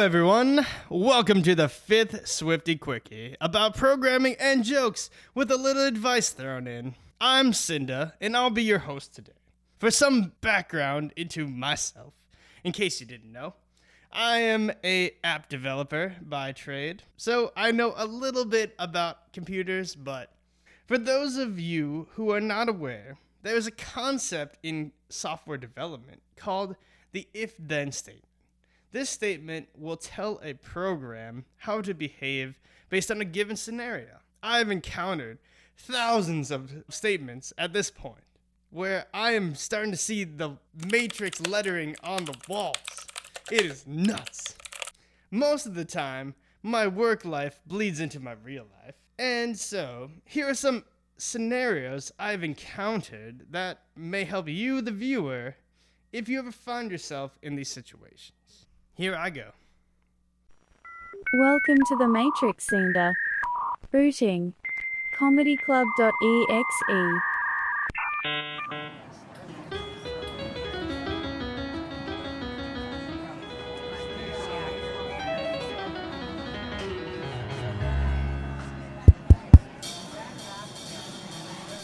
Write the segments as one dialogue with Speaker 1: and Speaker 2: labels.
Speaker 1: everyone. Welcome to the fifth Swifty Quickie about programming and jokes with a little advice thrown in. I'm Cinda, and I'll be your host today. For some background into myself, in case you didn't know, I am a app developer by trade, so I know a little bit about computers, but for those of you who are not aware, there's a concept in software development called the if then statement. This statement will tell a program how to behave based on a given scenario. I've encountered thousands of statements at this point where I am starting to see the matrix lettering on the walls. It is nuts. Most of the time, my work life bleeds into my real life. And so, here are some scenarios I've encountered that may help you, the viewer, if you ever find yourself in these situations. Here I go.
Speaker 2: Welcome to the Matrix Cinda. Booting. ComedyClub.exe.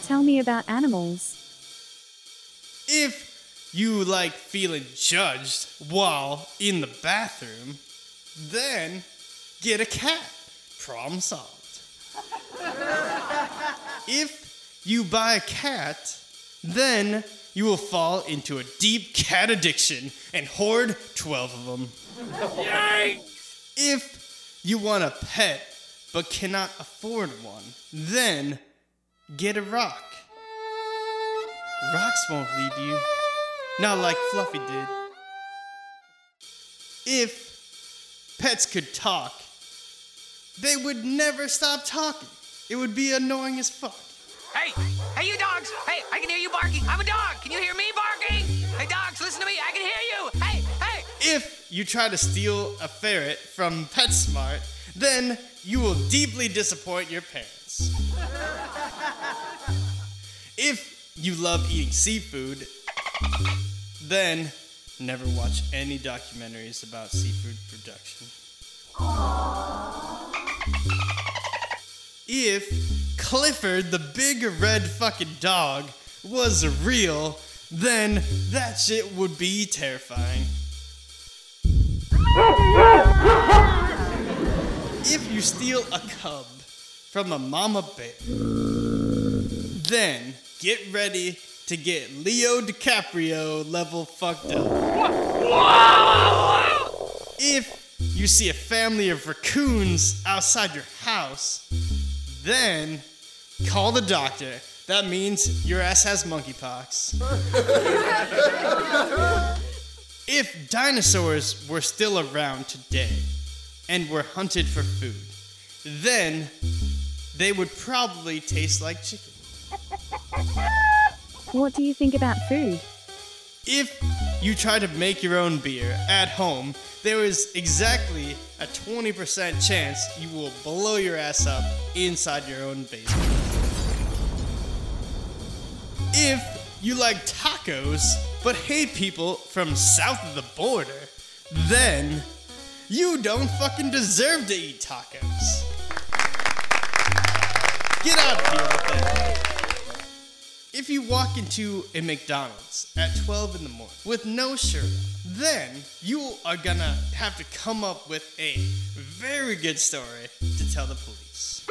Speaker 2: Tell me about animals.
Speaker 1: If you like feeling judged while in the bathroom, then get a cat. Problem solved. if you buy a cat, then you will fall into a deep cat addiction and hoard 12 of them. If you want a pet but cannot afford one, then get a rock. Rocks won't leave you. Not like Fluffy did. If pets could talk, they would never stop talking. It would be annoying as fuck.
Speaker 3: Hey, hey, you dogs! Hey, I can hear you barking. I'm a dog. Can you hear me barking? Hey, dogs, listen to me. I can hear you. Hey, hey!
Speaker 1: If you try to steal a ferret from PetSmart, then you will deeply disappoint your parents. if you love eating seafood, then never watch any documentaries about seafood production. If Clifford the big red fucking dog was real, then that shit would be terrifying. If you steal a cub from a mama bear, then get ready to get Leo DiCaprio level fucked up. If you see a family of raccoons outside your house, then call the doctor. That means your ass has monkeypox. if dinosaurs were still around today and were hunted for food, then they would probably taste like chicken.
Speaker 2: What do you think about food?
Speaker 1: If you try to make your own beer at home, there is exactly a 20% chance you will blow your ass up inside your own basement. If you like tacos but hate people from south of the border, then you don't fucking deserve to eat tacos. Get out of here with that. If you walk into a McDonald's at 12 in the morning with no shirt on, then you are gonna have to come up with a very good story to tell the police.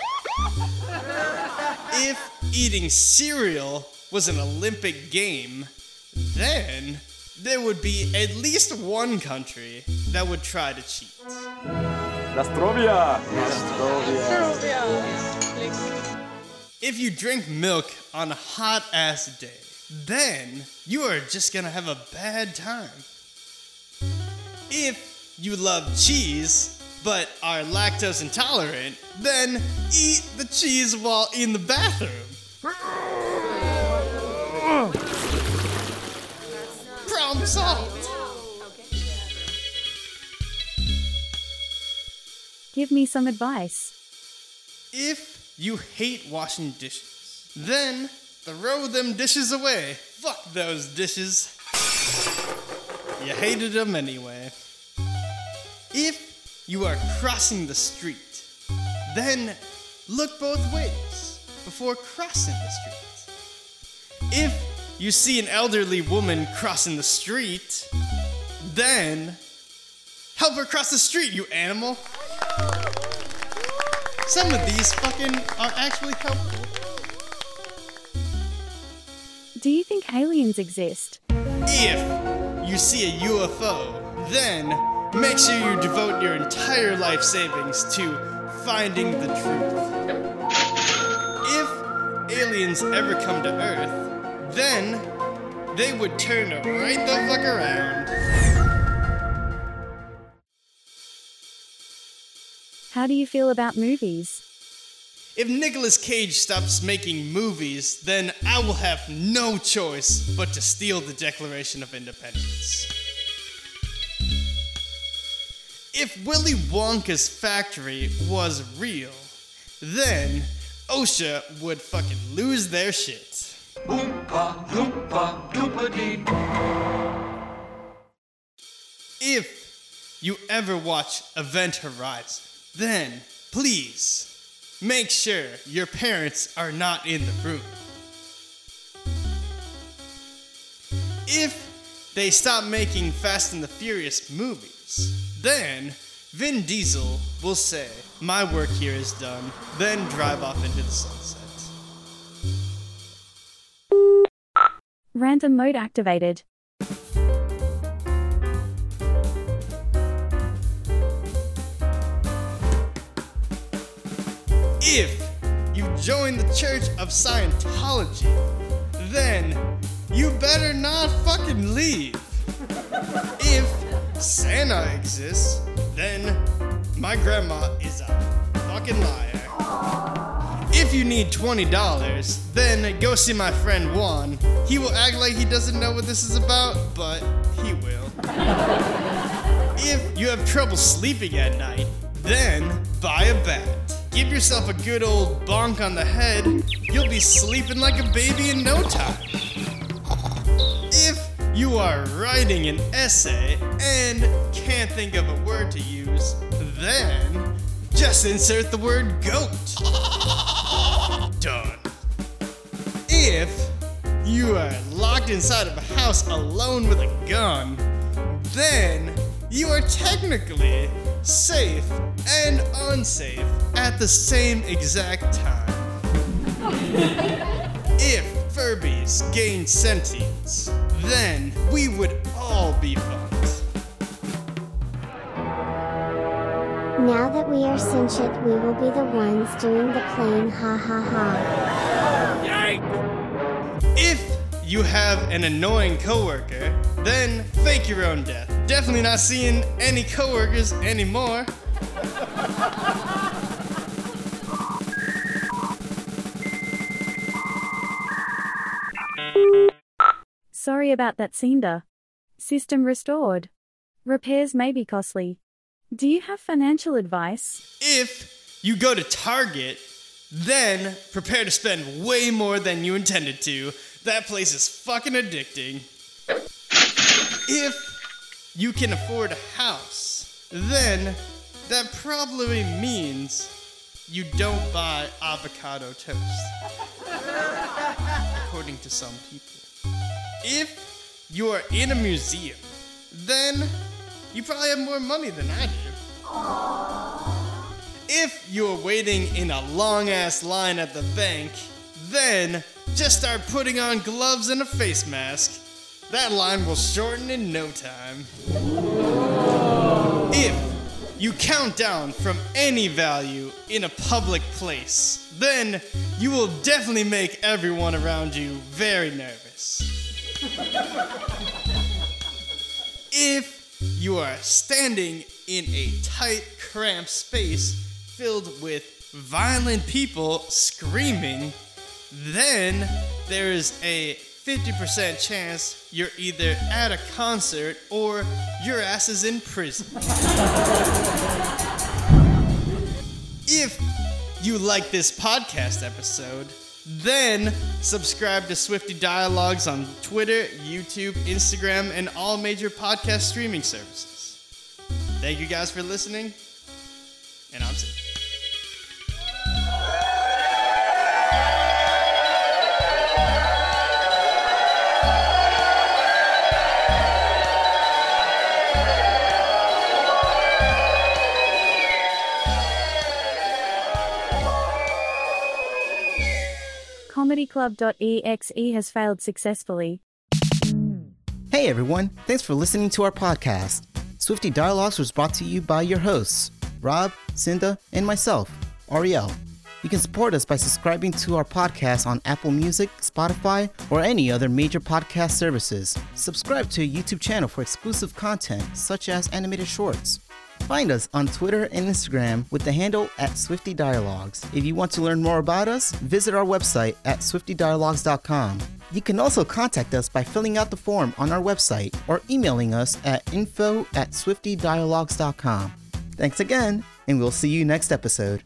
Speaker 1: if eating cereal was an Olympic game, then there would be at least one country that would try to cheat.
Speaker 4: Nastrovia!
Speaker 1: If you drink milk on a hot ass day, then you are just gonna have a bad time. If you love cheese but are lactose intolerant, then eat the cheese while in the bathroom. Problem solved.
Speaker 2: Give me some advice.
Speaker 1: If you hate washing dishes, then throw them dishes away. Fuck those dishes. You hated them anyway. If you are crossing the street, then look both ways before crossing the street. If you see an elderly woman crossing the street, then help her cross the street, you animal. Some of these fucking are actually helpful.
Speaker 2: Do you think aliens exist?
Speaker 1: If you see a UFO, then make sure you devote your entire life savings to finding the truth. If aliens ever come to Earth, then they would turn right the fuck around.
Speaker 2: How do you feel about movies?
Speaker 1: If Nicolas Cage stops making movies, then I will have no choice but to steal the Declaration of Independence. If Willy Wonka's factory was real, then OSHA would fucking lose their shit.
Speaker 4: Oompa, loompa, doompa-dee.
Speaker 1: If you ever watch Event Horizon, then please make sure your parents are not in the room. If they stop making Fast and the Furious movies, then Vin Diesel will say, My work here is done, then drive off into the sunset.
Speaker 2: Random mode activated.
Speaker 1: If you join the Church of Scientology, then you better not fucking leave. If Santa exists, then my grandma is a fucking liar. If you need $20, then go see my friend Juan. He will act like he doesn't know what this is about, but he will. If you have trouble sleeping at night, then buy a bat. Give yourself a good old bonk on the head. You'll be sleeping like a baby in no time. If you are writing an essay and can't think of a word to use, then just insert the word goat. Done. If you are locked inside of a house alone with a gun, then you are technically safe and unsafe at the same exact time. if Furbies gained sentience, then we would all be fucked.
Speaker 5: Now that we are sentient, we will be the ones doing the playing ha ha ha.
Speaker 1: If you have an annoying coworker, then fake your own death. Definitely not seeing any coworkers anymore.
Speaker 2: Sorry about that, Cinda. System restored. Repairs may be costly. Do you have financial advice?
Speaker 1: If you go to Target, then prepare to spend way more than you intended to. That place is fucking addicting. If you can afford a house, then that probably means you don't buy avocado toast. According to some people. If you are in a museum, then you probably have more money than I do. If you're waiting in a long ass line at the bank, then just start putting on gloves and a face mask. That line will shorten in no time. If you count down from any value in a public place, then you will definitely make everyone around you very nervous. If you are standing in a tight, cramped space filled with violent people screaming, then there is a 50% chance you're either at a concert or your ass is in prison. if you like this podcast episode, then subscribe to Swifty Dialogues on Twitter, YouTube, Instagram, and all major podcast streaming services. Thank you guys for listening. And I'm Sid.
Speaker 2: ComedyClub.exe has failed successfully.
Speaker 6: Hey everyone, thanks for listening to our podcast. Swifty Dialogues was brought to you by your hosts, Rob, Cinda, and myself, Ariel. You can support us by subscribing to our podcast on Apple Music, Spotify, or any other major podcast services. Subscribe to a YouTube channel for exclusive content such as animated shorts. Find us on Twitter and Instagram with the handle at Swifty Dialogues. If you want to learn more about us, visit our website at swiftydialogues.com. You can also contact us by filling out the form on our website or emailing us at info at swiftydialogues.com. Thanks again, and we'll see you next episode.